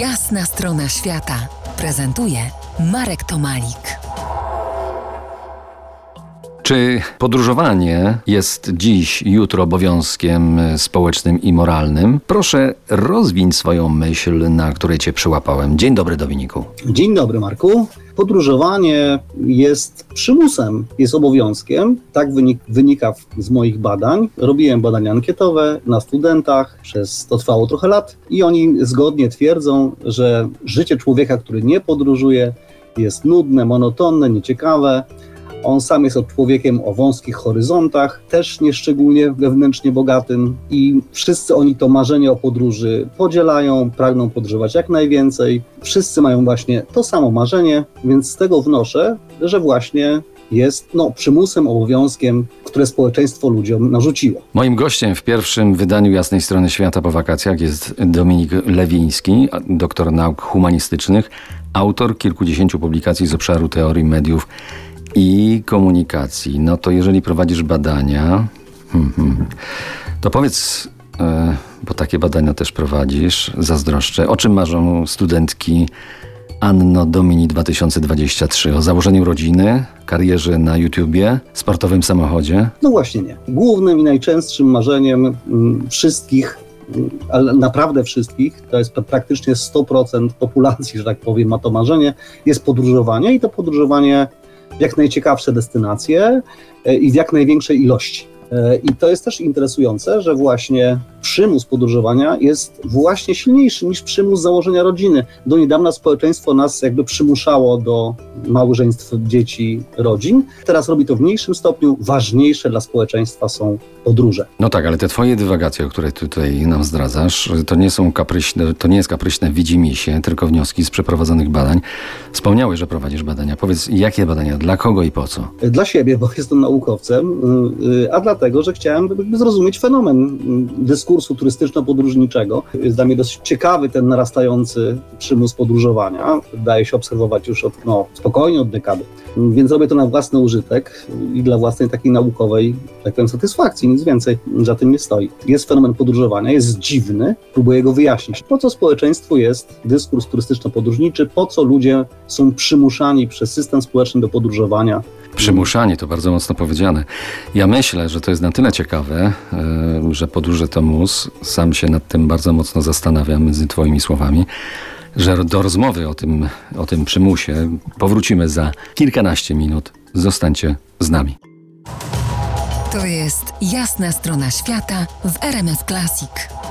Jasna strona świata prezentuje Marek Tomalik. Czy podróżowanie jest dziś, jutro obowiązkiem społecznym i moralnym? Proszę rozwiń swoją myśl, na której cię przyłapałem. Dzień dobry, Dominiku. Dzień dobry, Marku. Podróżowanie jest przymusem, jest obowiązkiem. Tak wynik, wynika z moich badań. Robiłem badania ankietowe na studentach, przez to trwało trochę lat i oni zgodnie twierdzą, że życie człowieka, który nie podróżuje, jest nudne, monotonne, nieciekawe. On sam jest człowiekiem o wąskich horyzontach, też nieszczególnie wewnętrznie bogatym i wszyscy oni to marzenie o podróży podzielają, pragną podróżować jak najwięcej. Wszyscy mają właśnie to samo marzenie, więc z tego wnoszę, że właśnie jest no, przymusem, obowiązkiem, które społeczeństwo ludziom narzuciło. Moim gościem w pierwszym wydaniu Jasnej Strony Świata po wakacjach jest Dominik Lewiński, doktor nauk humanistycznych, autor kilkudziesięciu publikacji z obszaru teorii mediów i komunikacji. No to jeżeli prowadzisz badania, hmm, hmm, to powiedz, e, bo takie badania też prowadzisz, zazdroszczę, o czym marzą studentki Anno Domini 2023? O założeniu rodziny, karierze na YouTubie, sportowym samochodzie? No właśnie nie. Głównym i najczęstszym marzeniem mm, wszystkich mm, ale naprawdę wszystkich, to jest praktycznie 100% populacji, że tak powiem, ma to marzenie, jest podróżowanie i to podróżowanie jak najciekawsze destynacje e, i w jak największej ilości. E, I to jest też interesujące, że właśnie przymus podróżowania jest właśnie silniejszy niż przymus założenia rodziny. Do niedawna społeczeństwo nas jakby przymuszało do małżeństw, dzieci, rodzin. Teraz robi to w mniejszym stopniu. Ważniejsze dla społeczeństwa są podróże. No tak, ale te twoje dywagacje, o które tutaj nam zdradzasz, to nie są kapryśne, to nie jest kapryśne widzimisię, tylko wnioski z przeprowadzonych badań. Wspomniałeś, że prowadzisz badania. Powiedz, jakie badania, dla kogo i po co? Dla siebie, bo jestem naukowcem, y, a dlatego, że chciałem zrozumieć fenomen dyskusji kursu turystyczno-podróżniczego. Jest dla mnie dosyć ciekawy ten narastający przymus podróżowania. Daje się obserwować już od, no, spokojnie od dekady. Więc robię to na własny użytek i dla własnej takiej naukowej, tak powiem, satysfakcji, nic więcej za tym nie stoi. Jest fenomen podróżowania, jest dziwny, próbuję go wyjaśnić. Po co społeczeństwu jest dyskurs turystyczno-podróżniczy, po co ludzie są przymuszani przez system społeczny do podróżowania, Przymuszanie to bardzo mocno powiedziane. Ja myślę, że to jest na tyle ciekawe, e, że podróże to mus. Sam się nad tym bardzo mocno zastanawiam między Twoimi słowami, że do rozmowy o tym, o tym przymusie powrócimy za kilkanaście minut. Zostańcie z nami. To jest jasna strona świata w RMS Classic.